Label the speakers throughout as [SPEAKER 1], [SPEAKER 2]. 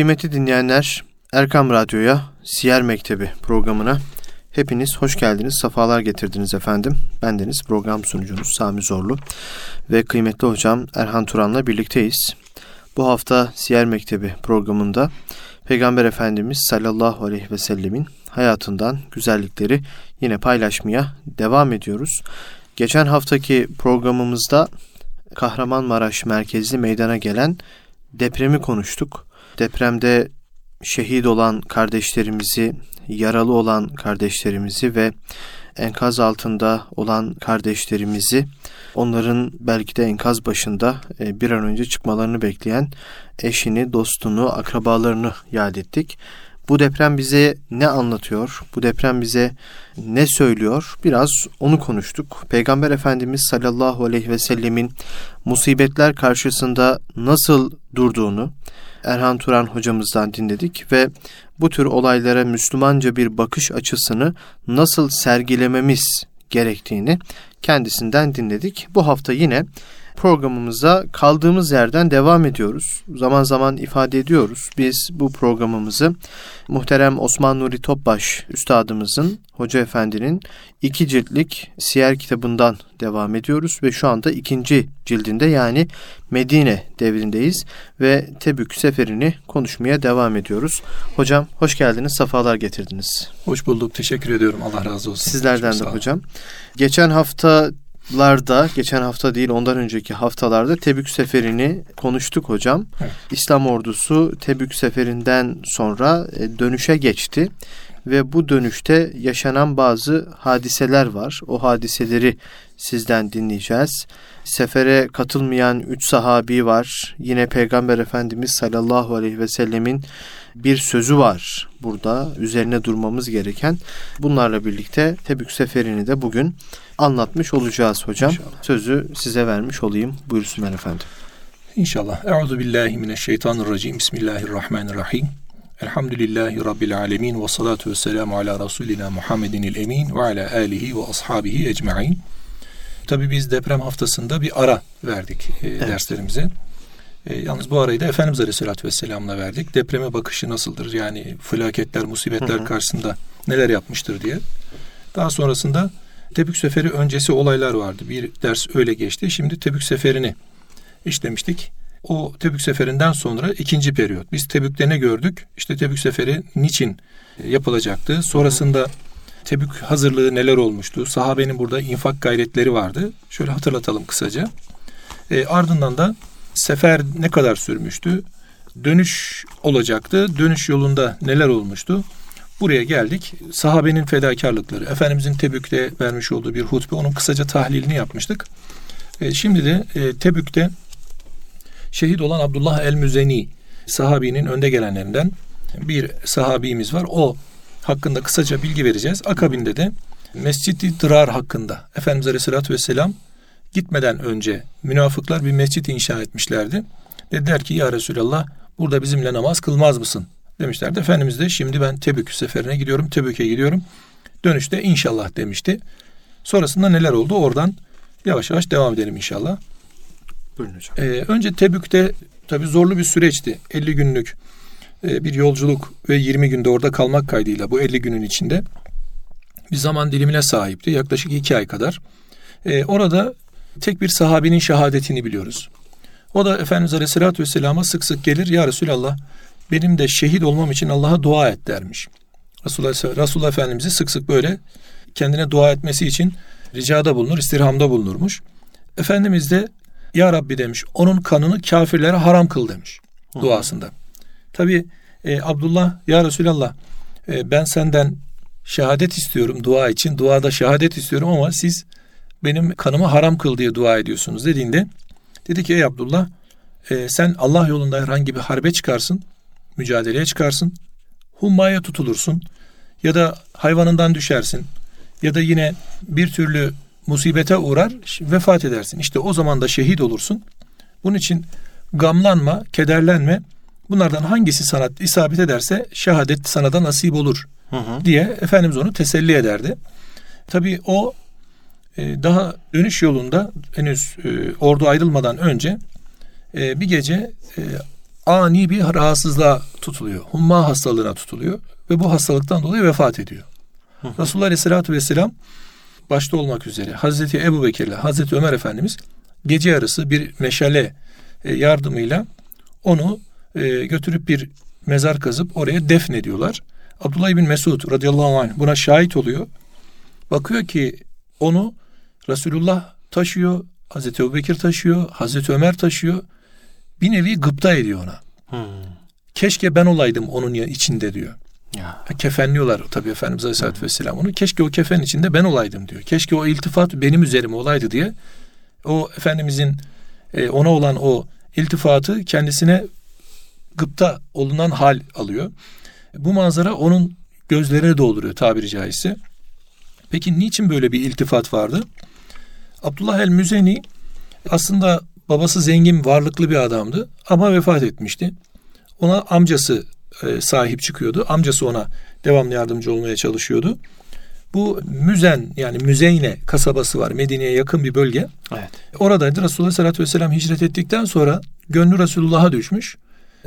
[SPEAKER 1] Kıymetli dinleyenler, Erkam Radyo'ya, Siyer Mektebi programına hepiniz hoş geldiniz, sefalar getirdiniz efendim. Bendeniz program sunucunuz Sami Zorlu ve kıymetli hocam Erhan Turan'la birlikteyiz. Bu hafta Siyer Mektebi programında Peygamber Efendimiz sallallahu aleyhi ve sellemin hayatından güzellikleri yine paylaşmaya devam ediyoruz. Geçen haftaki programımızda Kahramanmaraş merkezli meydana gelen depremi konuştuk. Depremde şehit olan kardeşlerimizi, yaralı olan kardeşlerimizi ve enkaz altında olan kardeşlerimizi, onların belki de enkaz başında e, bir an önce çıkmalarını bekleyen eşini, dostunu, akrabalarını yad ettik. Bu deprem bize ne anlatıyor? Bu deprem bize ne söylüyor? Biraz onu konuştuk. Peygamber Efendimiz sallallahu aleyhi ve sellemin musibetler karşısında nasıl durduğunu Erhan Turan hocamızdan dinledik ve bu tür olaylara Müslümanca bir bakış açısını nasıl sergilememiz gerektiğini kendisinden dinledik. Bu hafta yine programımıza kaldığımız yerden devam ediyoruz. Zaman zaman ifade ediyoruz. Biz bu programımızı muhterem Osman Nuri Topbaş üstadımızın, Hoca Efendi'nin iki ciltlik siyer kitabından devam ediyoruz ve şu anda ikinci cildinde yani Medine devrindeyiz ve Tebük seferini konuşmaya devam ediyoruz. Hocam hoş geldiniz, safalar getirdiniz.
[SPEAKER 2] Hoş bulduk, teşekkür ediyorum. Allah razı olsun.
[SPEAKER 1] Sizlerden de hocam. Geçen hafta larda geçen hafta değil ondan önceki haftalarda Tebük seferini konuştuk hocam. Evet. İslam ordusu Tebük seferinden sonra e, dönüşe geçti ve bu dönüşte yaşanan bazı hadiseler var. O hadiseleri sizden dinleyeceğiz. Sefere katılmayan üç sahabi var. Yine Peygamber Efendimiz sallallahu aleyhi ve sellemin bir sözü var burada üzerine durmamız gereken. Bunlarla birlikte Tebük seferini de bugün anlatmış olacağız hocam. İnşallah. Sözü size vermiş olayım. Buyursunlar efendim.
[SPEAKER 2] İnşallah. Euzu billahi mineşşeytanirracim. Bismillahirrahmanirrahim. Elhamdülillahi Rabbil alemin ve salatu ve selamu ala Resulina Muhammedin el emin ve ala alihi ve ashabihi ecma'in. Tabi biz deprem haftasında bir ara verdik e, evet. derslerimize. E, yalnız bu arayı da Efendimiz Aleyhisselatü Vesselam'la verdik. Depreme bakışı nasıldır? Yani felaketler, musibetler hı hı. karşısında neler yapmıştır diye. Daha sonrasında Tebük Seferi öncesi olaylar vardı. Bir ders öyle geçti. Şimdi Tebük Seferi'ni işlemiştik. O Tebük Seferi'nden sonra ikinci periyot. Biz Tebük'te ne gördük? İşte Tebük Seferi niçin yapılacaktı? Sonrasında Tebük hazırlığı neler olmuştu? Sahabenin burada infak gayretleri vardı. Şöyle hatırlatalım kısaca. E, ardından da sefer ne kadar sürmüştü? Dönüş olacaktı. Dönüş yolunda neler olmuştu? Buraya geldik. Sahabenin fedakarlıkları, Efendimizin Tebük'te vermiş olduğu bir hutbe, onun kısaca tahlilini yapmıştık. E, şimdi de e, Tebük'te şehit olan Abdullah el-Müzeni sahabinin önde gelenlerinden bir sahabimiz var. O hakkında kısaca bilgi vereceğiz. Akabinde de Mescid-i Dırar hakkında Efendimiz Aleyhisselatü Vesselam gitmeden önce münafıklar bir mescit inşa etmişlerdi. Dediler ki ya Resulallah burada bizimle namaz kılmaz mısın? Demişlerdi. Efendimiz de şimdi ben Tebük seferine gidiyorum. Tebük'e gidiyorum. Dönüşte inşallah demişti. Sonrasında neler oldu? Oradan yavaş yavaş devam edelim inşallah. Buyurun hocam. Ee, önce Tebük'te tabi zorlu bir süreçti. 50 günlük e, bir yolculuk ve 20 günde orada kalmak kaydıyla bu 50 günün içinde bir zaman dilimine sahipti. Yaklaşık 2 ay kadar. Ee, orada tek bir sahabinin şehadetini biliyoruz. O da Efendimiz Aleyhisselatü Vesselam'a sık sık gelir. Ya Resulallah benim de şehit olmam için Allah'a dua et dermiş. Resulullah, Resulullah Efendimiz'i sık sık böyle kendine dua etmesi için ricada bulunur, istirhamda bulunurmuş. Efendimiz de Ya Rabbi demiş, onun kanını kafirlere haram kıl demiş Hı. duasında. Tabi e, Abdullah, Ya Resulallah e, ben senden şehadet istiyorum dua için, duada şehadet istiyorum ama siz benim kanımı haram kıl diye dua ediyorsunuz dediğinde dedi ki ey Abdullah e, sen Allah yolunda herhangi bir harbe çıkarsın mücadeleye çıkarsın. Hummaya tutulursun ya da hayvanından düşersin ya da yine bir türlü musibete uğrar vefat edersin. İşte o zaman da şehit olursun. Bunun için gamlanma, kederlenme. Bunlardan hangisi sana isabet ederse şehadet sana da nasip olur hı hı. diye Efendimiz onu teselli ederdi. Tabii o e, daha dönüş yolunda henüz e, ordu ayrılmadan önce e, bir gece ani bir rahatsızlığa tutuluyor. Humma hastalığına tutuluyor ve bu hastalıktan dolayı vefat ediyor. Hı hı. Resulullah Aleyhisselatü Vesselam başta olmak üzere Hazreti Ebu Bekir ile Hazreti Ömer Efendimiz gece yarısı bir meşale e, yardımıyla onu e, götürüp bir mezar kazıp oraya defnediyorlar. Abdullah bin Mesud radıyallahu anh buna şahit oluyor. Bakıyor ki onu Resulullah taşıyor, Hazreti Ebubekir taşıyor, Hazreti Ömer taşıyor. Bir nevi gıpta ediyor ona. Hmm. Keşke ben olaydım onun içinde diyor. Ya. Kefenliyorlar tabii Efendimiz Aleyhisselatü hmm. Vesselam onu. Keşke o kefen içinde ben olaydım diyor. Keşke o iltifat benim üzerime olaydı diye. O Efendimizin e, ona olan o iltifatı kendisine gıpta olunan hal alıyor. Bu manzara onun gözlerini dolduruyor tabiri caizse. Peki niçin böyle bir iltifat vardı? Abdullah el-Müzeni aslında babası zengin, varlıklı bir adamdı ama vefat etmişti. Ona amcası e, sahip çıkıyordu. Amcası ona devamlı yardımcı olmaya çalışıyordu. Bu Müzen yani Müzeyne kasabası var. Medine'ye yakın bir bölge. Evet. Oradaydı. Resulullah sallallahu vesselam hicret ettikten sonra gönlü Resulullah'a düşmüş.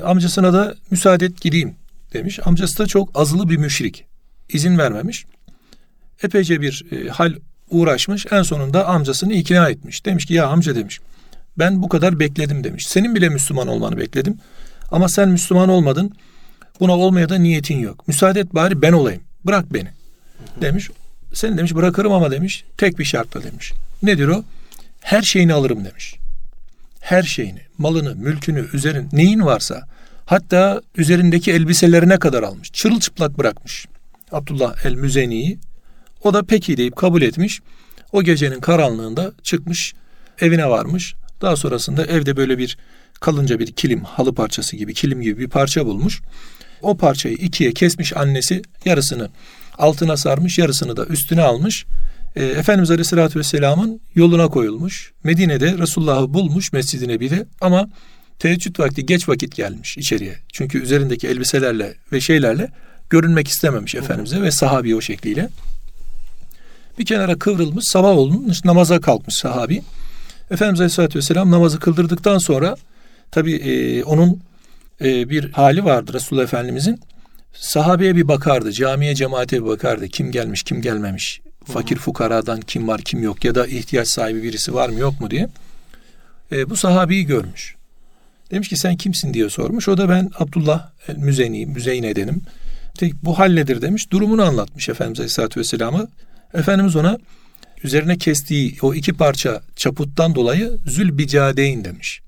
[SPEAKER 2] Amcasına da müsaade et gideyim demiş. Amcası da çok azılı bir müşrik. İzin vermemiş. Epeyce bir e, hal uğraşmış. En sonunda amcasını ikna etmiş. Demiş ki ya amca demiş. Ben bu kadar bekledim demiş. Senin bile Müslüman olmanı bekledim. Ama sen Müslüman olmadın. Buna olmaya da niyetin yok. Müsaade et bari ben olayım. Bırak beni. Demiş. Seni demiş bırakırım ama demiş. Tek bir şartla demiş. Nedir o? Her şeyini alırım demiş. Her şeyini, malını, mülkünü, üzerin, neyin varsa hatta üzerindeki elbiselerine kadar almış. Çırılçıplak bırakmış. Abdullah el-Müzeni'yi o da peki deyip kabul etmiş. O gecenin karanlığında çıkmış, evine varmış. Daha sonrasında evde böyle bir kalınca bir kilim, halı parçası gibi, kilim gibi bir parça bulmuş. O parçayı ikiye kesmiş annesi, yarısını altına sarmış, yarısını da üstüne almış. E, Efendimiz Aleyhisselatü Vesselam'ın yoluna koyulmuş. Medine'de Resulullah'ı bulmuş Mescid-i Nebi'de ama teheccüd vakti geç vakit gelmiş içeriye. Çünkü üzerindeki elbiselerle ve şeylerle görünmek istememiş Efendimiz'e ve sahabi o şekliyle. Bir kenara kıvrılmış sabah olmuş namaza kalkmış sahabi. Efendimiz Aleyhisselatü Vesselam namazı kıldırdıktan sonra tabi e, onun e, bir hali vardı Resulullah Efendimizin. Sahabeye bir bakardı, camiye cemaate bir bakardı. Kim gelmiş, kim gelmemiş. Fakir fukaradan kim var, kim yok ya da ihtiyaç sahibi birisi var mı yok mu diye. E, bu sahabeyi görmüş. Demiş ki sen kimsin diye sormuş. O da ben Abdullah Müzeni, Müzeyne'denim. Bu hal nedir demiş. Durumunu anlatmış Efendimiz Aleyhisselatü Vesselam'a. Efendimiz ona üzerine kestiği o iki parça çaputtan dolayı Zülbicadeyn demiş.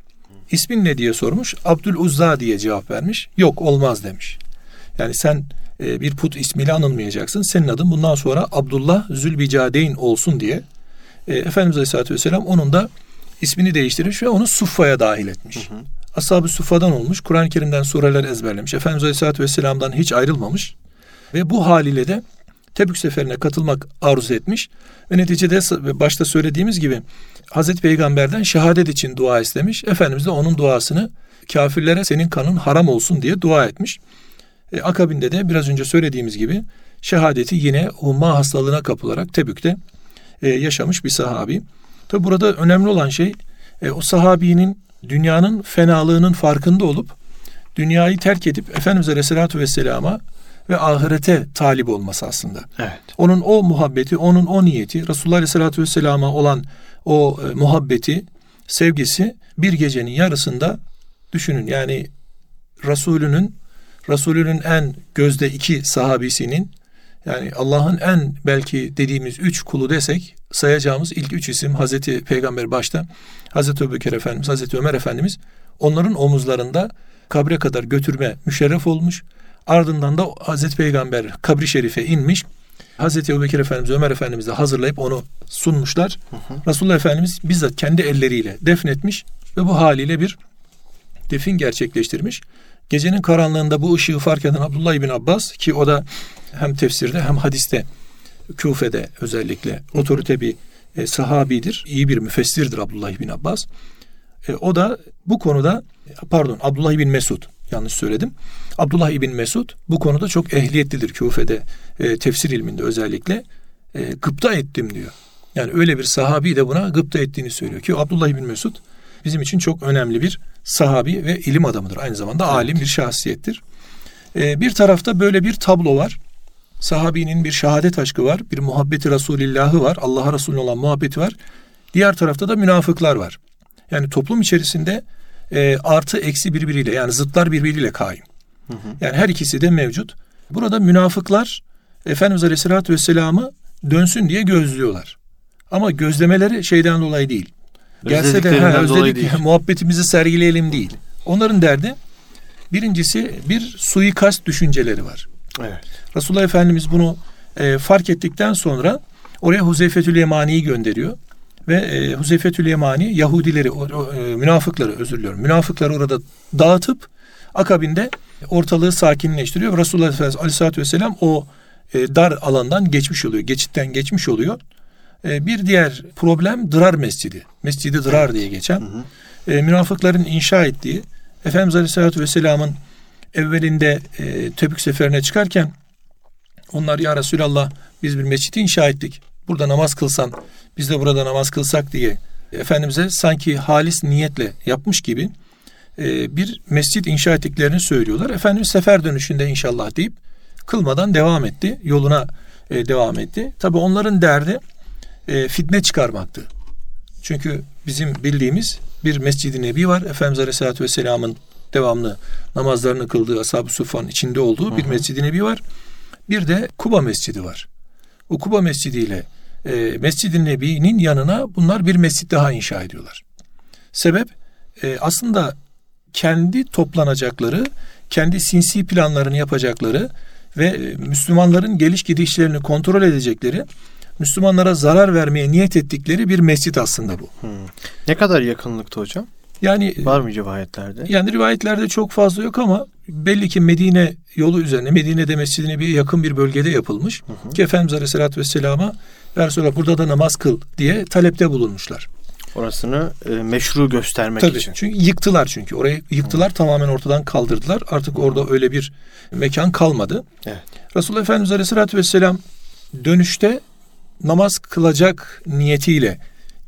[SPEAKER 2] İsmin ne diye sormuş. Abdül Uzza diye cevap vermiş. Yok olmaz demiş. Yani sen e, bir put ismiyle anılmayacaksın. Senin adın bundan sonra Abdullah Zülbicadeyn olsun diye. E, Efendimiz Aleyhisselatü Vesselam onun da ismini değiştirmiş ve onu Suffa'ya dahil etmiş. Hı hı. Ashab-ı Suffa'dan olmuş. Kur'an-ı Kerim'den sureler ezberlemiş. Efendimiz Aleyhisselatü Vesselam'dan hiç ayrılmamış. Ve bu haliyle de Tebük seferine katılmak arzu etmiş ve neticede başta söylediğimiz gibi Hazreti Peygamber'den şehadet için dua istemiş. Efendimiz de onun duasını kafirlere senin kanın haram olsun diye dua etmiş. E, akabinde de biraz önce söylediğimiz gibi şehadeti yine umma hastalığına kapılarak Tebük'te e, yaşamış bir sahabi. Tabi burada önemli olan şey e, o sahabinin dünyanın fenalığının farkında olup dünyayı terk edip Efendimiz Aleyhisselatü Vesselam'a ve ahirete talip olması aslında. Evet. Onun o muhabbeti, onun o niyeti, Resulullah Aleyhisselatü Vesselam'a olan o e, muhabbeti, sevgisi bir gecenin yarısında düşünün. Yani Resulünün, Resulünün en gözde iki sahabisinin yani Allah'ın en belki dediğimiz üç kulu desek sayacağımız ilk üç isim Hazreti Peygamber başta Hazreti Ebubekir Efendimiz, Hazreti Ömer Efendimiz onların omuzlarında kabre kadar götürme müşerref olmuş. Ardından da Hazreti Peygamber kabri şerife inmiş. Hazreti Ebubekir Efendimiz, Ömer Efendimiz de hazırlayıp onu sunmuşlar. Hı hı. Resulullah Efendimiz bizzat kendi elleriyle defnetmiş ve bu haliyle bir defin gerçekleştirmiş. Gecenin karanlığında bu ışığı fark eden Abdullah İbn Abbas ki o da hem tefsirde hem hadiste Küfe'de özellikle otorite bir e, sahabidir. iyi bir müfessirdir Abdullah İbn Abbas. E, o da bu konuda pardon Abdullah İbn Mesud yanlış söyledim. Abdullah İbn Mesud bu konuda çok ehliyetlidir Küfe'de e, tefsir ilminde özellikle. E, gıpta ettim diyor. Yani öyle bir sahabi de buna gıpta ettiğini söylüyor ki Abdullah İbn Mesud bizim için çok önemli bir sahabi ve ilim adamıdır. Aynı zamanda evet. alim bir şahsiyettir. E, bir tarafta böyle bir tablo var. Sahabinin bir şehadet aşkı var. Bir muhabbeti Resulillah'ı var. Allah'a Resulüne olan muhabbeti var. Diğer tarafta da münafıklar var. Yani toplum içerisinde e, artı eksi birbiriyle yani zıtlar birbiriyle kaim. Hı hı. Yani her ikisi de mevcut. Burada münafıklar Efendimiz Aleyhisselatü Vesselam'ı dönsün diye gözlüyorlar. Ama gözlemeleri şeyden dolayı değil. Gelse de ha, özledik değil. muhabbetimizi sergileyelim değil. Onların derdi birincisi bir suikast düşünceleri var. Evet. Resulullah Efendimiz bunu e, fark ettikten sonra oraya Huzeyfetül Yemani'yi gönderiyor. Ve e, Huzeyfetül Yemani Yahudileri, o, o, e, münafıkları özür diliyorum. Münafıkları orada dağıtıp akabinde ortalığı sakinleştiriyor. Resulullah Efendimiz Aleyhisselatü Vesselam o e, dar alandan geçmiş oluyor. Geçitten geçmiş oluyor. E, bir diğer problem Dırar Mescidi. Mescidi Dırar diye geçen. Hı hı. E, münafıkların inşa ettiği Efendimiz Aleyhisselatü Vesselam'ın evvelinde e, Tebük seferine çıkarken onlar ya Resulallah biz bir mescidi inşa ettik. Burada namaz kılsan biz de burada namaz kılsak diye Efendimiz'e sanki halis niyetle yapmış gibi e, bir mescit inşa ettiklerini söylüyorlar. Efendimiz sefer dönüşünde inşallah deyip kılmadan devam etti. Yoluna e, devam etti. Tabi onların derdi e, fitne çıkarmaktı. Çünkü bizim bildiğimiz bir Mescid-i Nebi var. Efendimiz Aleyhisselatü Vesselam'ın devamlı namazlarını kıldığı Ashab-ı Suffa'nın içinde olduğu bir Mescid-i Nebi var. Bir de Kuba Mescidi var. O Kuba Mescidi ile e, Mescid-i Nebi'nin yanına bunlar bir mescit daha inşa ediyorlar. Sebep e, aslında kendi toplanacakları, kendi sinsi planlarını yapacakları ve e, Müslümanların geliş gidişlerini kontrol edecekleri, Müslümanlara zarar vermeye niyet ettikleri bir mescit aslında bu. Hmm.
[SPEAKER 1] Ne kadar yakınlıkta hocam? Yani var mı rivayetlerde?
[SPEAKER 2] Yani rivayetlerde çok fazla yok ama belli ki Medine yolu üzerine Medine'de mescidine bir yakın bir bölgede yapılmış. Hı hı. Ki Efendimiz Aleyhisselatü Vesselam'a ya Resulallah burada da namaz kıl diye talepte bulunmuşlar.
[SPEAKER 1] Orasını e, meşru göstermek
[SPEAKER 2] Tabii,
[SPEAKER 1] için.
[SPEAKER 2] Çünkü yıktılar çünkü. Orayı yıktılar hı. tamamen ortadan kaldırdılar. Artık orada öyle bir mekan kalmadı. Evet. Resulullah Efendimiz Aleyhisselatü Vesselam dönüşte namaz kılacak niyetiyle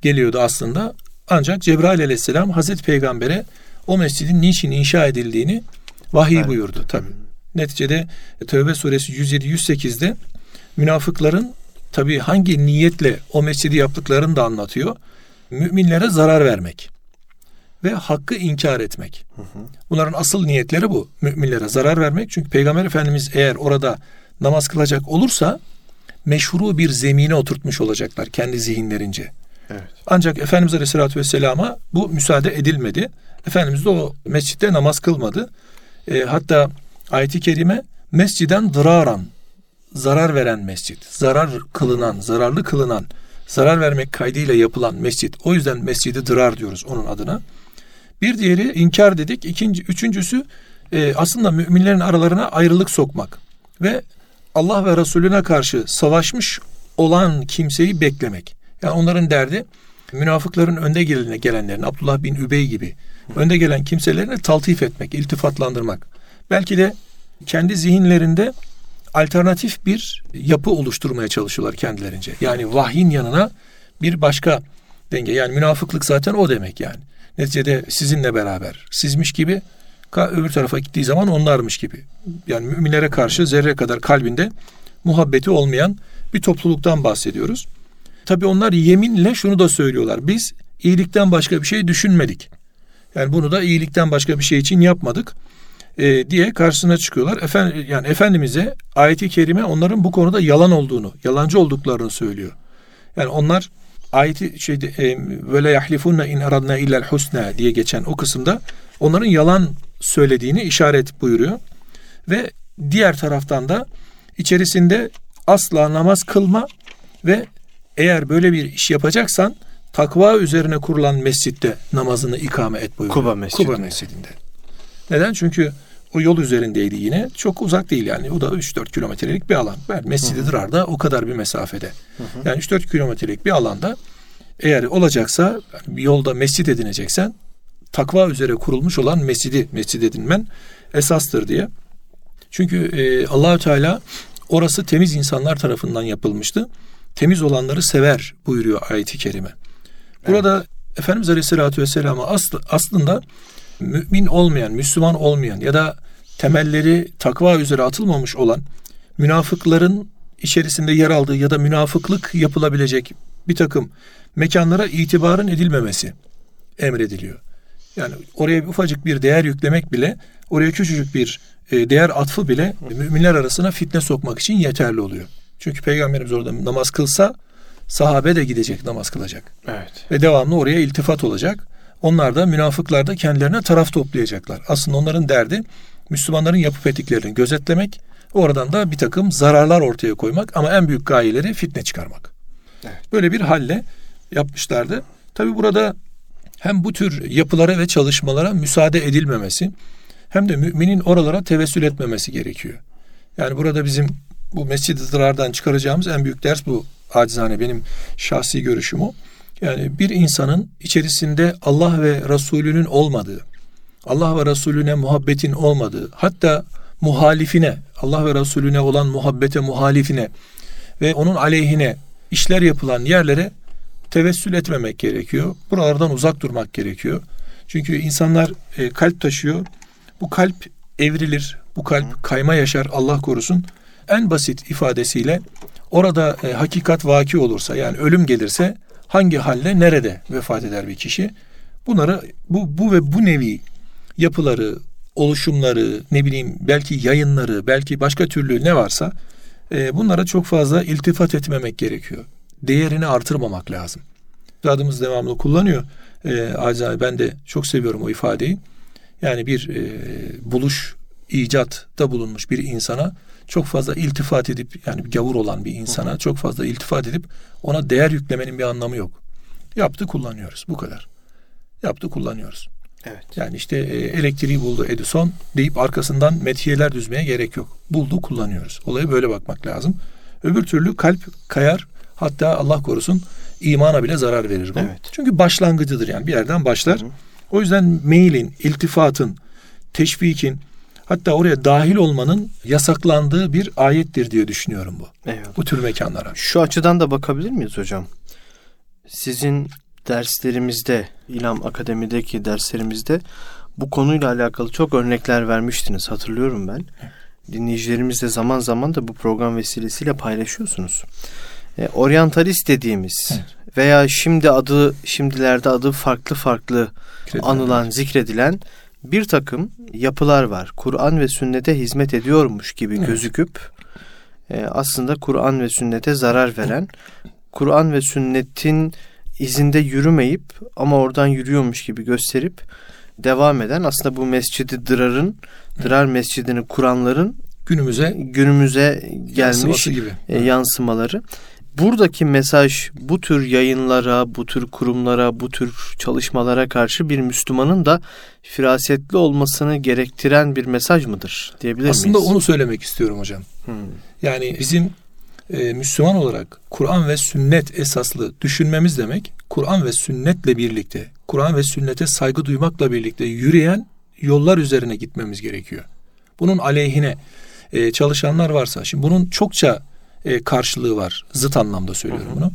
[SPEAKER 2] geliyordu aslında. Ancak Cebrail aleyhisselam Hazreti Peygamber'e o mescidin niçin inşa edildiğini vahiy evet. buyurdu tabi. Neticede Tövbe suresi 107-108'de münafıkların tabi hangi niyetle o mescidi yaptıklarını da anlatıyor. Müminlere zarar vermek ve hakkı inkar etmek. Bunların asıl niyetleri bu. Müminlere zarar vermek. Çünkü Peygamber Efendimiz eğer orada namaz kılacak olursa meşhuru bir zemine oturtmuş olacaklar kendi zihinlerince. Evet. Ancak Efendimiz Aleyhisselatü Vesselam'a bu müsaade edilmedi. Efendimiz de o mescitte namaz kılmadı. E, hatta ayeti kerime mesciden dıraran zarar veren mescit, zarar kılınan, zararlı kılınan, zarar vermek kaydıyla yapılan mescit. O yüzden mescidi dırar diyoruz onun adına. Bir diğeri inkar dedik. İkinci, üçüncüsü e, aslında müminlerin aralarına ayrılık sokmak ve Allah ve Resulüne karşı savaşmış olan kimseyi beklemek. Yani onların derdi münafıkların önde gelenine gelenlerin Abdullah bin Übey gibi önde gelen kimselerini taltif etmek, iltifatlandırmak. Belki de kendi zihinlerinde alternatif bir yapı oluşturmaya çalışıyorlar kendilerince. Yani vahyin yanına bir başka denge. Yani münafıklık zaten o demek yani. Neticede sizinle beraber, sizmiş gibi öbür tarafa gittiği zaman onlarmış gibi. Yani müminlere karşı zerre kadar kalbinde muhabbeti olmayan bir topluluktan bahsediyoruz. Tabi onlar yeminle şunu da söylüyorlar. Biz iyilikten başka bir şey düşünmedik. Yani bunu da iyilikten başka bir şey için yapmadık e, diye karşısına çıkıyorlar. Efendim, yani Efendimiz'e ayeti kerime onların bu konuda yalan olduğunu, yalancı olduklarını söylüyor. Yani onlar ayeti şeyde ve la yahlifunna in aradna illa'l husna diye geçen o kısımda onların yalan söylediğini işaret buyuruyor. Ve diğer taraftan da içerisinde asla namaz kılma ve eğer böyle bir iş yapacaksan takva üzerine kurulan mescitte namazını ikame et buyuruyor.
[SPEAKER 1] Kuba Mescidinde.
[SPEAKER 2] Kuba Mescidinde. Neden? Çünkü o yol üzerindeydi yine. Çok uzak değil yani. O da 3-4 kilometrelik bir alan. Yani Mescid-i Dırar'da o kadar bir mesafede. Hı hı. Yani 3-4 kilometrelik bir alanda eğer olacaksa bir yolda mescit edineceksen takva üzere kurulmuş olan mescidi mescid edinmen esastır diye. Çünkü e, Allahü Teala orası temiz insanlar tarafından yapılmıştı temiz olanları sever buyuruyor ayeti kerime. Burada evet. Efendimiz Aleyhisselatü Vesselam'a aslı, aslında mümin olmayan, Müslüman olmayan ya da temelleri takva üzere atılmamış olan münafıkların içerisinde yer aldığı ya da münafıklık yapılabilecek bir takım mekanlara itibarın edilmemesi emrediliyor. Yani oraya bir ufacık bir değer yüklemek bile, oraya küçücük bir e, değer atfı bile müminler arasına fitne sokmak için yeterli oluyor. Çünkü Peygamberimiz orada namaz kılsa sahabe de gidecek namaz kılacak.
[SPEAKER 1] Evet.
[SPEAKER 2] Ve devamlı oraya iltifat olacak. Onlar da münafıklar da kendilerine taraf toplayacaklar. Aslında onların derdi Müslümanların yapı etiklerini gözetlemek, oradan da bir takım zararlar ortaya koymak ama en büyük gayeleri fitne çıkarmak.
[SPEAKER 1] Evet.
[SPEAKER 2] Böyle bir halle yapmışlardı. Tabi burada hem bu tür yapılara ve çalışmalara müsaade edilmemesi hem de müminin oralara tevessül etmemesi gerekiyor. Yani burada bizim bu mescid-i çıkaracağımız en büyük ders bu acizane benim şahsi görüşüm o. Yani bir insanın içerisinde Allah ve Resulünün olmadığı, Allah ve Resulüne muhabbetin olmadığı, hatta muhalifine, Allah ve Resulüne olan muhabbete muhalifine ve onun aleyhine işler yapılan yerlere tevessül etmemek gerekiyor. Buralardan uzak durmak gerekiyor. Çünkü insanlar e, kalp taşıyor. Bu kalp evrilir. Bu kalp kayma yaşar Allah korusun. En basit ifadesiyle orada e, hakikat vaki olursa yani ölüm gelirse hangi halle nerede vefat eder bir kişi? Bunları bu bu ve bu nevi yapıları, oluşumları, ne bileyim belki yayınları, belki başka türlü ne varsa e, bunlara çok fazla iltifat etmemek gerekiyor. Değerini artırmamak lazım. Üstadımız devamlı kullanıyor. E, acayip ben de çok seviyorum o ifadeyi. Yani bir e, buluş, icatta bulunmuş bir insana çok fazla iltifat edip yani gavur olan bir insana hı çok fazla iltifat edip ona değer yüklemenin bir anlamı yok. Yaptı kullanıyoruz bu kadar. Yaptı kullanıyoruz.
[SPEAKER 1] Evet.
[SPEAKER 2] Yani işte e, elektriği buldu Edison deyip arkasından metiyeler düzmeye gerek yok. Buldu kullanıyoruz. Olaya böyle bakmak lazım. Öbür türlü kalp kayar hatta Allah korusun imana bile zarar verir bu.
[SPEAKER 1] Evet.
[SPEAKER 2] Çünkü başlangıcıdır yani bir yerden başlar. Hı. O yüzden mailin, iltifatın, teşvikin hatta oraya dahil olmanın yasaklandığı bir ayettir diye düşünüyorum bu.
[SPEAKER 1] Eyvallah.
[SPEAKER 2] Bu tür mekanlara.
[SPEAKER 1] Şu açıdan da bakabilir miyiz hocam? Sizin derslerimizde, İlam Akademi'deki derslerimizde bu konuyla alakalı çok örnekler vermiştiniz hatırlıyorum ben. Dinleyicilerimizle zaman zaman da bu program vesilesiyle paylaşıyorsunuz. E, oryantalist dediğimiz evet. veya şimdi adı şimdilerde adı farklı farklı Zikredilen anılan, zikredilen bir takım yapılar var. Kur'an ve sünnete hizmet ediyormuş gibi evet. gözüküp e, aslında Kur'an ve sünnete zarar veren, Kur'an ve sünnetin izinde yürümeyip ama oradan yürüyormuş gibi gösterip devam eden aslında bu mescidi Dırar'ın Dırar Mescidini kuranların
[SPEAKER 2] günümüze
[SPEAKER 1] günümüze gelmiş gibi. E, yansımaları. Buradaki mesaj bu tür yayınlara, bu tür kurumlara, bu tür çalışmalara karşı bir Müslümanın da firasetli olmasını gerektiren bir mesaj mıdır diyebilir
[SPEAKER 2] Aslında
[SPEAKER 1] miyiz?
[SPEAKER 2] Aslında onu söylemek istiyorum hocam. Hmm. Yani bizim e, Müslüman olarak Kur'an ve sünnet esaslı düşünmemiz demek Kur'an ve sünnetle birlikte, Kur'an ve sünnete saygı duymakla birlikte yürüyen yollar üzerine gitmemiz gerekiyor. Bunun aleyhine e, çalışanlar varsa, şimdi bunun çokça e, karşılığı var. Zıt anlamda söylüyorum hı hı. bunu.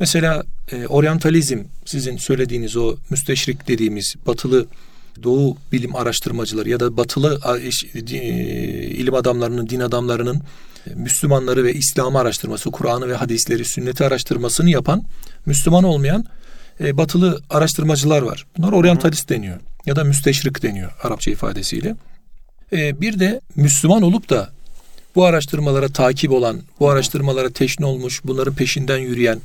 [SPEAKER 2] Mesela e, oryantalizm sizin söylediğiniz o müsteşrik dediğimiz batılı doğu bilim araştırmacıları ya da batılı e, ilim adamlarının, din adamlarının Müslümanları ve İslam'ı araştırması, Kur'an'ı ve hadisleri, sünneti araştırmasını yapan Müslüman olmayan e, batılı araştırmacılar var. Bunlar oryantalist deniyor ya da müsteşrik deniyor Arapça ifadesiyle. E, bir de Müslüman olup da bu araştırmalara takip olan, bu araştırmalara teşne olmuş, bunların peşinden yürüyen,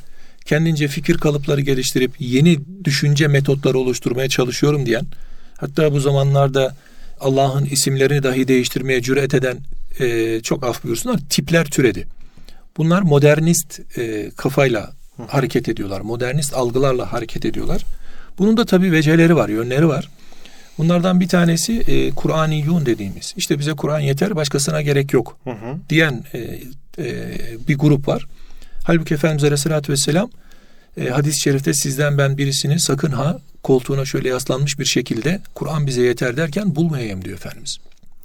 [SPEAKER 2] kendince fikir kalıpları geliştirip yeni düşünce metotları oluşturmaya çalışıyorum diyen, hatta bu zamanlarda Allah'ın isimlerini dahi değiştirmeye cüret eden e, çok af buyursunlar tipler türedi. Bunlar modernist e, kafayla hareket ediyorlar. Modernist algılarla hareket ediyorlar. Bunun da tabii veceleri var, yönleri var. Bunlardan bir tanesi e, Kur'aniyun dediğimiz. İşte bize Kur'an yeter, başkasına gerek yok hı hı. diyen e, e, bir grup var. Halbuki Efendimiz Aleyhisselatü Vesselam e, hadis-i şerifte sizden ben birisini sakın ha koltuğuna şöyle yaslanmış bir şekilde Kur'an bize yeter derken bulmayayım diyor Efendimiz.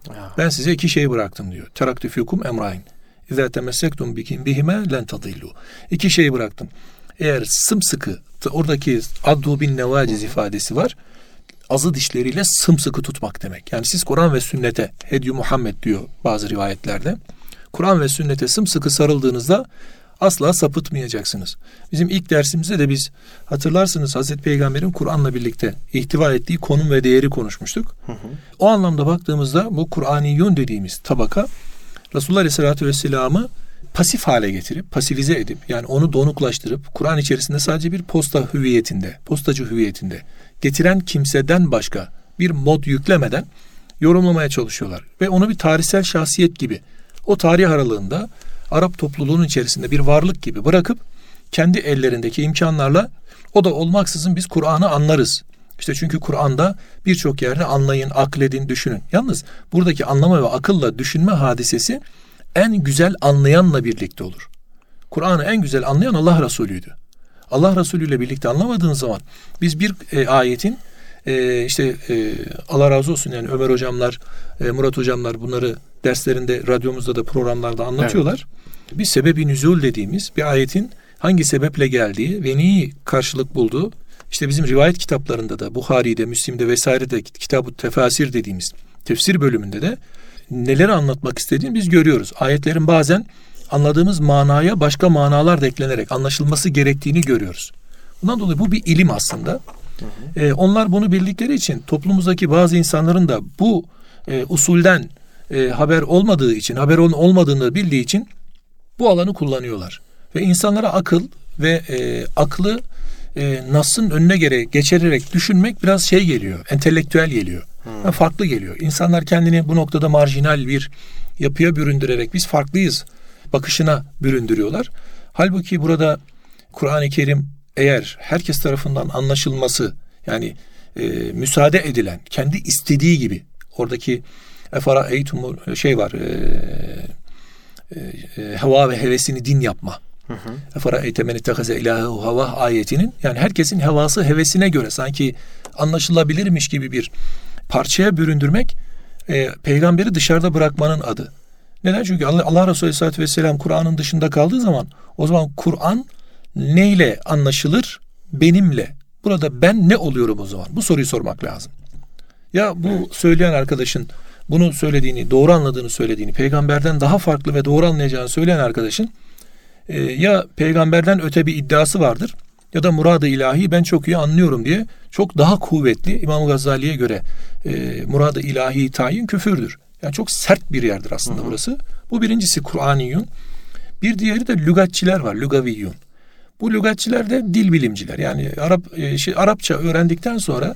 [SPEAKER 2] Ya. Ben size iki şey bıraktım diyor. Teraktü fikum emrain. İzâ temessektum bikim bihime len tadillu. İki şey bıraktım. Eğer sımsıkı oradaki addu bin nevaciz ifadesi var azı dişleriyle sımsıkı tutmak demek. Yani siz Kur'an ve sünnete, Hedyu Muhammed diyor bazı rivayetlerde. Kur'an ve sünnete sımsıkı sarıldığınızda asla sapıtmayacaksınız. Bizim ilk dersimizde de biz hatırlarsınız Hazreti Peygamber'in Kur'an'la birlikte ihtiva ettiği konum ve değeri konuşmuştuk. Hı hı. O anlamda baktığımızda bu Kur'aniyun dediğimiz tabaka Resulullah Aleyhisselatü Vesselam'ı pasif hale getirip, pasifize edip yani onu donuklaştırıp Kur'an içerisinde sadece bir posta hüviyetinde, postacı hüviyetinde getiren kimseden başka bir mod yüklemeden yorumlamaya çalışıyorlar. Ve onu bir tarihsel şahsiyet gibi o tarih aralığında Arap topluluğunun içerisinde bir varlık gibi bırakıp kendi ellerindeki imkanlarla o da olmaksızın biz Kur'an'ı anlarız. İşte çünkü Kur'an'da birçok yerde anlayın, akledin, düşünün. Yalnız buradaki anlama ve akılla düşünme hadisesi en güzel anlayanla birlikte olur. Kur'an'ı en güzel anlayan Allah Resulü'ydü. Allah Resulü ile birlikte anlamadığın zaman biz bir e, ayetin e, işte e, Allah razı olsun yani Ömer hocamlar, e, Murat hocamlar bunları derslerinde, radyomuzda da programlarda anlatıyorlar. Evet. Bir sebebi nüzul dediğimiz bir ayetin hangi sebeple geldiği ve neyi karşılık bulduğu işte bizim rivayet kitaplarında da Buhari'de, Müslim'de vesairede kitab-ı tefasir dediğimiz tefsir bölümünde de neleri anlatmak istediğini biz görüyoruz. Ayetlerin bazen anladığımız manaya başka manalar da eklenerek anlaşılması gerektiğini görüyoruz. Bundan dolayı bu bir ilim aslında. Hı hı. Ee, onlar bunu bildikleri için toplumumuzdaki bazı insanların da bu e, usulden e, haber olmadığı için, haber olmadığını bildiği için bu alanı kullanıyorlar. Ve insanlara akıl ve e, aklı e, Nas'ın önüne göre geçirerek düşünmek biraz şey geliyor, entelektüel geliyor. Yani farklı geliyor. İnsanlar kendini bu noktada marjinal bir yapıya büründürerek biz farklıyız bakışına büründürüyorlar. Halbuki burada Kur'an-ı Kerim eğer herkes tarafından anlaşılması yani e, müsaade edilen kendi istediği gibi oradaki efara eytumur şey var e, e, e, heva ve hevesini din yapma. Efara eytemeni tehaze ilahu hava ayetinin yani herkesin hevası hevesine göre sanki anlaşılabilirmiş gibi bir parçaya büründürmek e, peygamberi dışarıda bırakmanın adı. Neden? Çünkü Allah, Allah Resulü Aleyhisselatü Vesselam Kur'an'ın dışında kaldığı zaman o zaman Kur'an neyle anlaşılır? Benimle. Burada ben ne oluyorum o zaman? Bu soruyu sormak lazım. Ya bu söyleyen arkadaşın bunu söylediğini, doğru anladığını söylediğini, peygamberden daha farklı ve doğru anlayacağını söyleyen arkadaşın e, ya peygamberden öte bir iddiası vardır ya da muradı ilahi ben çok iyi anlıyorum diye çok daha kuvvetli İmam Gazali'ye göre e, muradı ilahi tayin küfürdür. Yani çok sert bir yerdir aslında hı hı. burası. Bu birincisi Kur'aniyun. Bir diğeri de lügatçiler var, lügaviyun. Bu lügatçiler de dil bilimciler. Yani Arap e, şey, Arapça öğrendikten sonra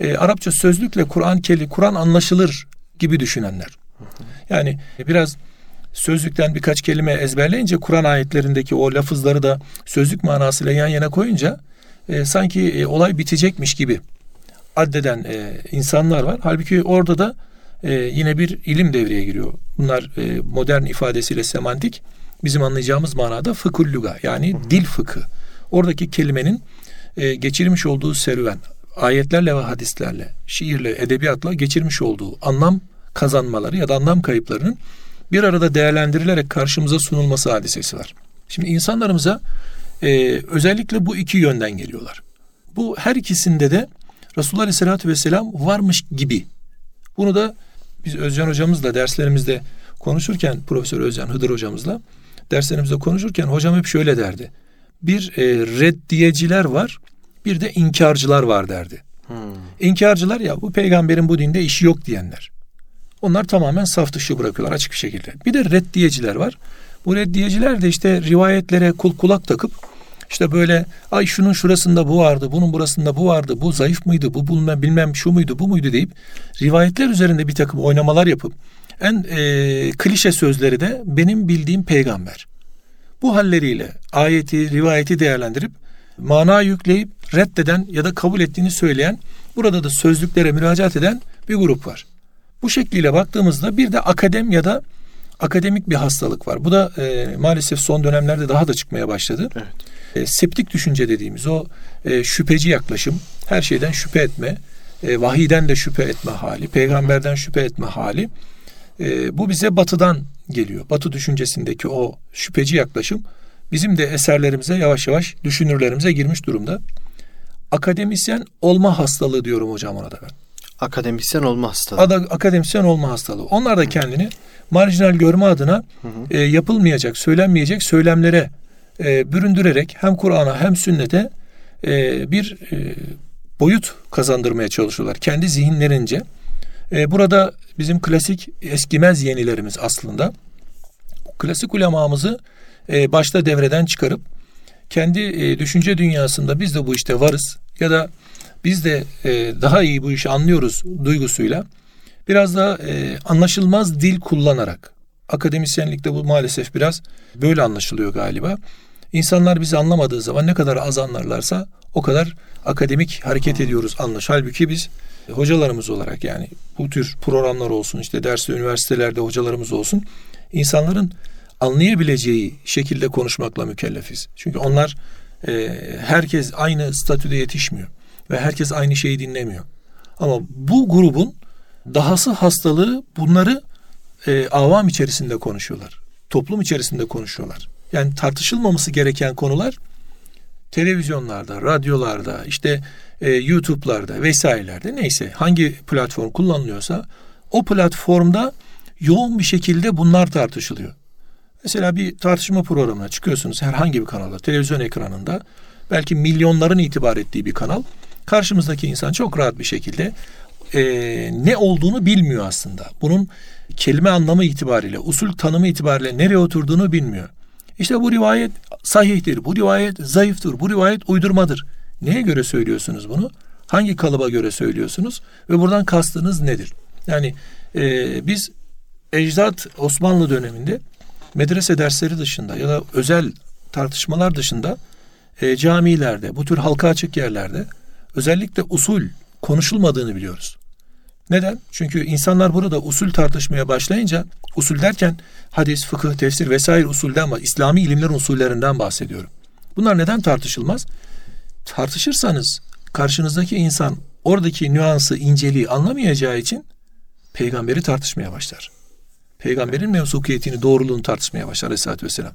[SPEAKER 2] e, Arapça sözlükle Kur'an keli Kur'an anlaşılır gibi düşünenler. Hı hı. Yani biraz sözlükten birkaç kelime ezberleyince Kur'an ayetlerindeki o lafızları da sözlük manasıyla yan yana koyunca e, sanki e, olay bitecekmiş gibi addeden e, insanlar var. Halbuki orada da e, yine bir ilim devreye giriyor. Bunlar e, modern ifadesiyle semantik bizim anlayacağımız manada fıkul luga yani dil fıkı. Oradaki kelimenin e, geçirmiş olduğu serüven ayetlerle ve hadislerle, şiirle, edebiyatla geçirmiş olduğu anlam kazanmaları ya da anlam kayıplarının bir arada değerlendirilerek karşımıza sunulması hadisesi var. Şimdi insanlarımıza e, özellikle bu iki yönden geliyorlar. Bu her ikisinde de Resulullah Aleyhisselatü Vesselam varmış gibi. Bunu da biz Özcan hocamızla derslerimizde konuşurken Profesör Özcan Hıdır hocamızla derslerimizde konuşurken hocam hep şöyle derdi. Bir e, reddiyeciler var bir de inkarcılar var derdi. Hmm. İnkarcılar ya bu peygamberin bu dinde işi yok diyenler. Onlar tamamen saf dışı bırakıyorlar açık bir şekilde. Bir de reddiyeciler var. Bu reddiyeciler de işte rivayetlere kul kulak takıp işte böyle ay şunun şurasında bu vardı, bunun burasında bu vardı, bu zayıf mıydı, bu bilmem, bilmem şu muydu, bu muydu deyip rivayetler üzerinde bir takım oynamalar yapıp en e, klişe sözleri de benim bildiğim peygamber. Bu halleriyle ayeti, rivayeti değerlendirip mana yükleyip reddeden ya da kabul ettiğini söyleyen burada da sözlüklere müracaat eden bir grup var. Bu şekliyle baktığımızda bir de akadem ya da akademik bir hastalık var. Bu da e, maalesef son dönemlerde daha da çıkmaya başladı. Evet. E, septik düşünce dediğimiz o e, şüpheci yaklaşım, her şeyden şüphe etme, e, vahiden de şüphe etme hali, peygamberden şüphe etme hali. E, bu bize batıdan geliyor. Batı düşüncesindeki o şüpheci yaklaşım bizim de eserlerimize yavaş yavaş düşünürlerimize girmiş durumda. akademisyen olma hastalığı diyorum hocam ona da ben.
[SPEAKER 1] Akademisyen olma hastalığı.
[SPEAKER 2] Adı akademisyen olma hastalığı. Onlar da kendini marjinal görme adına e, yapılmayacak, söylenmeyecek söylemlere e, büründürerek hem Kur'an'a hem sünnete e, bir e, boyut kazandırmaya çalışıyorlar. Kendi zihinlerince. E, burada bizim klasik eskimez yenilerimiz aslında klasik ulemamızı e, başta devreden çıkarıp kendi e, düşünce dünyasında biz de bu işte varız ya da biz de e, daha iyi bu işi anlıyoruz duygusuyla biraz daha e, anlaşılmaz dil kullanarak akademisyenlikte bu maalesef biraz böyle anlaşılıyor galiba. İnsanlar bizi anlamadığı zaman ne kadar az anlarlarsa o kadar akademik hareket ediyoruz anlaş. Halbuki biz hocalarımız olarak yani bu tür programlar olsun işte derste üniversitelerde hocalarımız olsun insanların anlayabileceği şekilde konuşmakla mükellefiz. Çünkü onlar e, herkes aynı statüde yetişmiyor ve herkes aynı şeyi dinlemiyor. Ama bu grubun dahası hastalığı bunları e, avam içerisinde konuşuyorlar. Toplum içerisinde konuşuyorlar. Yani tartışılmaması gereken konular televizyonlarda, radyolarda, işte e, YouTube'larda vesairelerde neyse hangi platform kullanılıyorsa o platformda yoğun bir şekilde bunlar tartışılıyor. Mesela bir tartışma programına çıkıyorsunuz herhangi bir kanalda, televizyon ekranında belki milyonların itibar ettiği bir kanal. Karşımızdaki insan çok rahat bir şekilde e, ne olduğunu bilmiyor aslında. Bunun kelime anlamı itibariyle, usul tanımı itibariyle nereye oturduğunu bilmiyor. İşte bu rivayet sahihtir, bu rivayet zayıftır, bu rivayet uydurmadır. Neye göre söylüyorsunuz bunu? Hangi kalıba göre söylüyorsunuz? Ve buradan kastınız nedir? Yani e, biz ecdat Osmanlı döneminde medrese dersleri dışında ya da özel tartışmalar dışında e, camilerde, bu tür halka açık yerlerde özellikle usul konuşulmadığını biliyoruz. Neden? Çünkü insanlar burada usul tartışmaya başlayınca usul derken hadis, fıkıh, tefsir vesaire usulden ama İslami ilimlerin usullerinden bahsediyorum. Bunlar neden tartışılmaz? Tartışırsanız karşınızdaki insan oradaki nüansı, inceliği anlamayacağı için peygamberi tartışmaya başlar. Peygamberin mevsukiyetini, doğruluğunu tartışmaya başlar Aleyhisselatü Vesselam.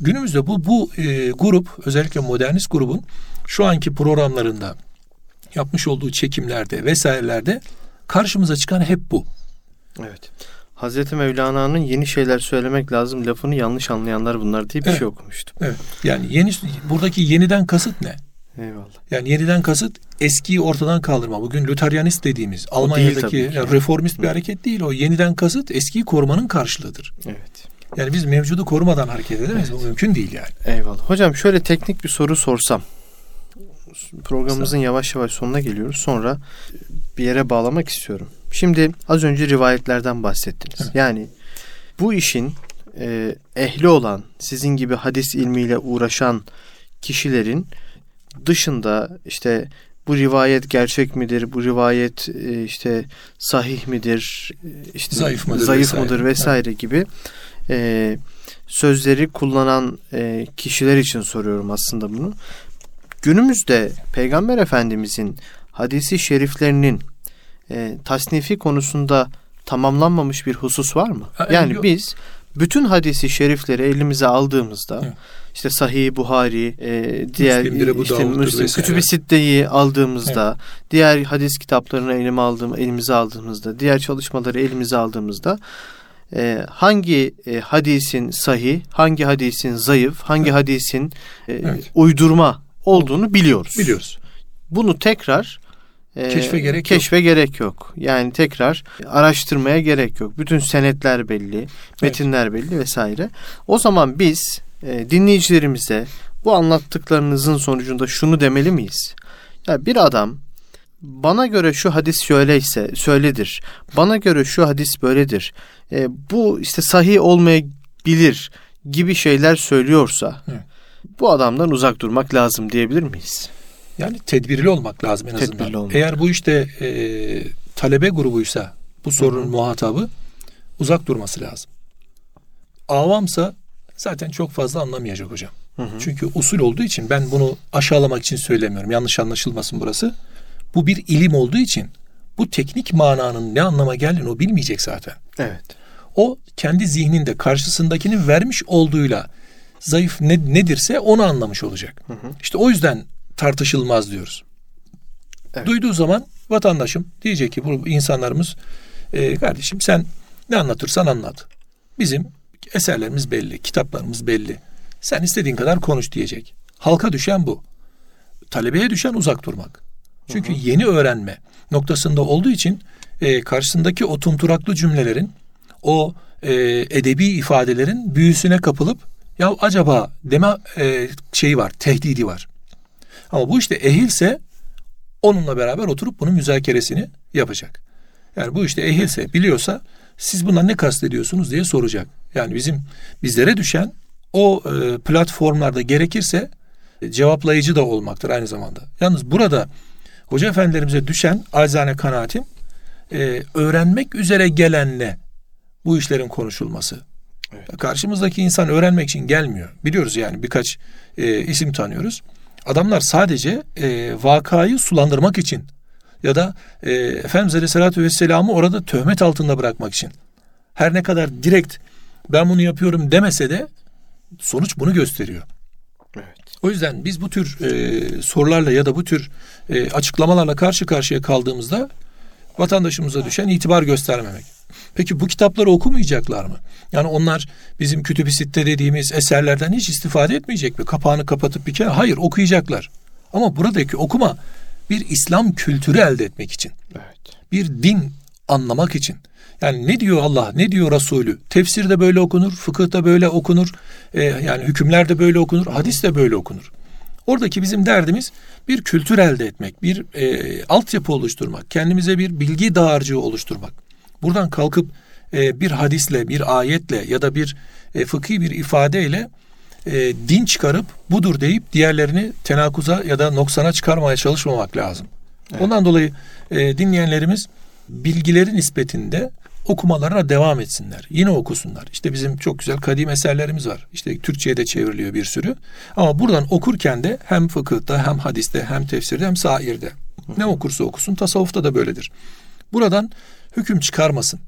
[SPEAKER 2] Günümüzde bu, bu e, grup, özellikle modernist grubun şu anki programlarında yapmış olduğu çekimlerde vesairelerde karşımıza çıkan hep bu.
[SPEAKER 1] Evet. Hazreti Mevlana'nın yeni şeyler söylemek lazım lafını yanlış anlayanlar bunlar diye bir
[SPEAKER 2] evet.
[SPEAKER 1] şey okumuştum.
[SPEAKER 2] Evet. Yani yeni buradaki yeniden kasıt ne?
[SPEAKER 1] Eyvallah.
[SPEAKER 2] Yani yeniden kasıt eskiyi ortadan kaldırma. Bugün Lüteryanist dediğimiz Almanya'daki reformist bir hareket değil. O yeniden kasıt eskiyi korumanın karşılığıdır.
[SPEAKER 1] Evet.
[SPEAKER 2] Yani biz mevcudu korumadan hareket edemeyiz. Evet. Bu mümkün değil yani.
[SPEAKER 1] Eyvallah. Hocam şöyle teknik bir soru sorsam. Programımızın yavaş yavaş sonuna geliyoruz. Sonra bir yere bağlamak istiyorum. Şimdi az önce rivayetlerden bahsettiniz. Evet. Yani bu işin e, ehli olan, sizin gibi hadis ilmiyle uğraşan kişilerin dışında işte bu rivayet gerçek midir? Bu rivayet e, işte sahih midir? E, işte
[SPEAKER 2] zayıf mıdır
[SPEAKER 1] zayıf
[SPEAKER 2] vesaire,
[SPEAKER 1] mıdır vesaire evet. gibi e, sözleri kullanan e, kişiler için soruyorum aslında bunu. Günümüzde Peygamber Efendimizin hadisi şeriflerinin e, tasnifi konusunda tamamlanmamış bir husus var mı?
[SPEAKER 2] Ha,
[SPEAKER 1] yani
[SPEAKER 2] yok.
[SPEAKER 1] biz bütün hadisi şerifleri elimize aldığımızda evet. işte Sahih Buhari, e, diğer
[SPEAKER 2] Müslimdir,
[SPEAKER 1] işte Müslim, Kütüb-i Sitte'yi aldığımızda, evet. diğer hadis kitaplarını elime aldığım, elimize aldığımızda, diğer çalışmaları elimize aldığımızda e, hangi e, hadisin sahih, hangi hadisin zayıf, hangi hadisin e, evet. uydurma olduğunu biliyoruz.
[SPEAKER 2] Biliyoruz.
[SPEAKER 1] Bunu tekrar
[SPEAKER 2] e, keşfe gerek
[SPEAKER 1] keşfe
[SPEAKER 2] yok.
[SPEAKER 1] gerek yok. Yani tekrar araştırmaya gerek yok. Bütün senetler belli, metinler evet. belli vesaire. O zaman biz e, dinleyicilerimize bu anlattıklarınızın sonucunda şunu demeli miyiz? Ya bir adam bana göre şu hadis şöyleyse söyledir. Bana göre şu hadis böyledir. E, bu işte sahih olmayabilir gibi şeyler söylüyorsa evet. Bu adamdan uzak durmak lazım diyebilir miyiz?
[SPEAKER 2] Yani tedbirli olmak lazım en azından.
[SPEAKER 1] Tedbirli olmak.
[SPEAKER 2] Eğer bu işte e, talebe grubuysa bu sorunun Hı-hı. muhatabı uzak durması lazım. Avamsa zaten çok fazla anlamayacak hocam. Hı-hı. Çünkü usul olduğu için ben bunu aşağılamak için söylemiyorum. Yanlış anlaşılmasın burası. Bu bir ilim olduğu için bu teknik mananın ne anlama geldiğini o bilmeyecek zaten.
[SPEAKER 1] Evet.
[SPEAKER 2] O kendi zihninde karşısındakinin vermiş olduğuyla zayıf ne, nedirse onu anlamış olacak. Hı hı. İşte o yüzden tartışılmaz diyoruz. Evet. Duyduğu zaman vatandaşım diyecek ki bu insanlarımız e, kardeşim sen ne anlatırsan anlat. Bizim eserlerimiz belli, kitaplarımız belli. Sen istediğin kadar konuş diyecek. Halka düşen bu. Talebeye düşen uzak durmak. Çünkü hı hı. yeni öğrenme noktasında olduğu için e, karşısındaki o tunturaklı cümlelerin, o e, edebi ifadelerin büyüsüne kapılıp ya acaba deme e, şeyi var, tehdidi var. Ama bu işte ehilse onunla beraber oturup bunun müzakeresini yapacak. Yani bu işte ehilse, biliyorsa siz bundan ne kastediyorsunuz diye soracak. Yani bizim bizlere düşen o e, platformlarda gerekirse e, cevaplayıcı da olmaktır aynı zamanda. Yalnız burada hoca efendilerimize düşen acizane kanaatim e, öğrenmek üzere gelenle bu işlerin konuşulması. Evet. Karşımızdaki insan öğrenmek için gelmiyor. Biliyoruz yani birkaç e, isim tanıyoruz. Adamlar sadece e, vakayı sulandırmak için ya da e, Efendimiz Aleyhisselatü Vesselam'ı orada töhmet altında bırakmak için. Her ne kadar direkt ben bunu yapıyorum demese de sonuç bunu gösteriyor. Evet. O yüzden biz bu tür e, sorularla ya da bu tür e, açıklamalarla karşı karşıya kaldığımızda vatandaşımıza düşen itibar göstermemek. Peki bu kitapları okumayacaklar mı? Yani onlar bizim kütüb sitte dediğimiz eserlerden hiç istifade etmeyecek mi? Kapağını kapatıp bir kere hayır okuyacaklar. Ama buradaki okuma bir İslam kültürü elde etmek için. Evet. Bir din anlamak için. Yani ne diyor Allah, ne diyor Resulü? Tefsir de böyle okunur, fıkıh da böyle okunur, e, yani hükümler de böyle okunur, hadis de böyle okunur. Oradaki bizim derdimiz bir kültür elde etmek, bir e, altyapı oluşturmak, kendimize bir bilgi dağarcığı oluşturmak. Buradan kalkıp e, bir hadisle, bir ayetle ya da bir e, fıkhi bir ifadeyle e, din çıkarıp budur deyip diğerlerini tenakuza ya da noksana çıkarmaya çalışmamak lazım. Evet. Ondan dolayı e, dinleyenlerimiz bilgileri nispetinde okumalarına devam etsinler. Yine okusunlar. İşte bizim çok güzel kadim eserlerimiz var. İşte Türkçe'ye de çevriliyor bir sürü. Ama buradan okurken de hem fıkıhta hem hadiste hem tefsirde hem sairde. Ne okursa okusun tasavvufta da böyledir. Buradan hüküm çıkarmasın.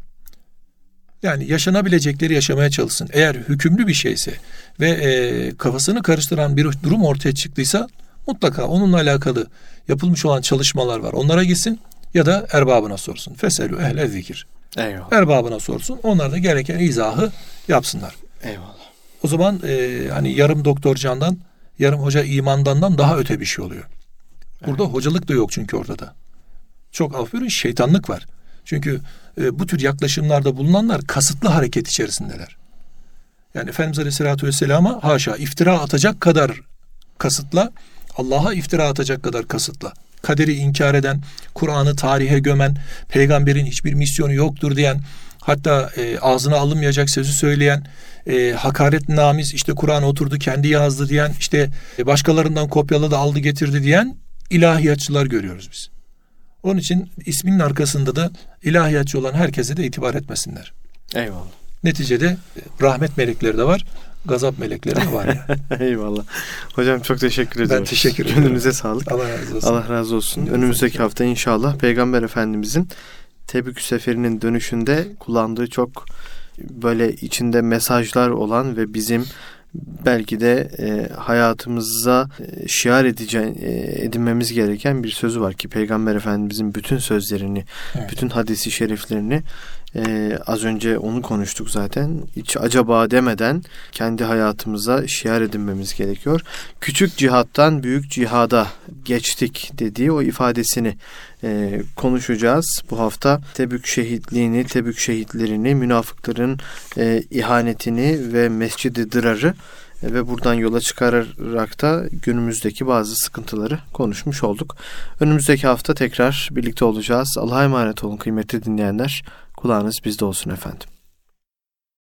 [SPEAKER 2] Yani yaşanabilecekleri yaşamaya çalışsın. Eğer hükümlü bir şeyse ve e, kafasını karıştıran bir durum ortaya çıktıysa mutlaka onunla alakalı yapılmış olan çalışmalar var. Onlara gitsin ya da erbabına sorsun. Feselu ehle zikir. Eyvallah. Erbabına sorsun. Onlar da gereken izahı yapsınlar. Eyvallah. O zaman e, hani yarım doktor candan, yarım hoca imandandan daha öte bir şey oluyor. Burada evet. hocalık da yok çünkü ortada. Çok aferin şeytanlık var. Çünkü e, bu tür yaklaşımlarda bulunanlar kasıtlı hareket içerisindeler. Yani Efendimiz Aleyhisselatü Vesselam'a haşa iftira atacak kadar kasıtla, Allah'a iftira atacak kadar kasıtla kaderi inkar eden, Kur'an'ı tarihe gömen, peygamberin hiçbir misyonu yoktur diyen, hatta e, ağzına alınmayacak sözü söyleyen, e, hakaret namiz işte Kur'an oturdu kendi yazdı diyen, işte e, başkalarından kopyaladı aldı getirdi diyen ilahiyatçılar görüyoruz biz. Onun için isminin arkasında da ilahiyatçı olan herkese de itibar etmesinler.
[SPEAKER 1] Eyvallah.
[SPEAKER 2] Neticede e, rahmet melekleri de var gazap melekleri var ya.
[SPEAKER 1] Eyvallah. Hocam çok teşekkür ederim.
[SPEAKER 2] Ben teşekkür ederim.
[SPEAKER 1] Gönlünüze sağlık.
[SPEAKER 2] Allah razı olsun.
[SPEAKER 1] Allah razı olsun. Önümüzdeki hafta inşallah Peygamber Efendimizin Tebük seferinin dönüşünde kullandığı çok böyle içinde mesajlar olan ve bizim belki de e, hayatımıza e, şiar edeceğin, e, edinmemiz gereken bir sözü var ki Peygamber Efendimizin bütün sözlerini, evet. bütün hadisi şeriflerini ee, az önce onu konuştuk zaten. Hiç acaba demeden kendi hayatımıza şiar edinmemiz gerekiyor. Küçük cihattan büyük cihada geçtik dediği o ifadesini e, konuşacağız. Bu hafta Tebük şehitliğini, Tebük şehitlerini, münafıkların e, ihanetini ve Mescid-i Dırar'ı e, ve buradan yola çıkararak da günümüzdeki bazı sıkıntıları konuşmuş olduk. Önümüzdeki hafta tekrar birlikte olacağız. Allah'a emanet olun kıymetli dinleyenler. Kulağınız bizde olsun efendim.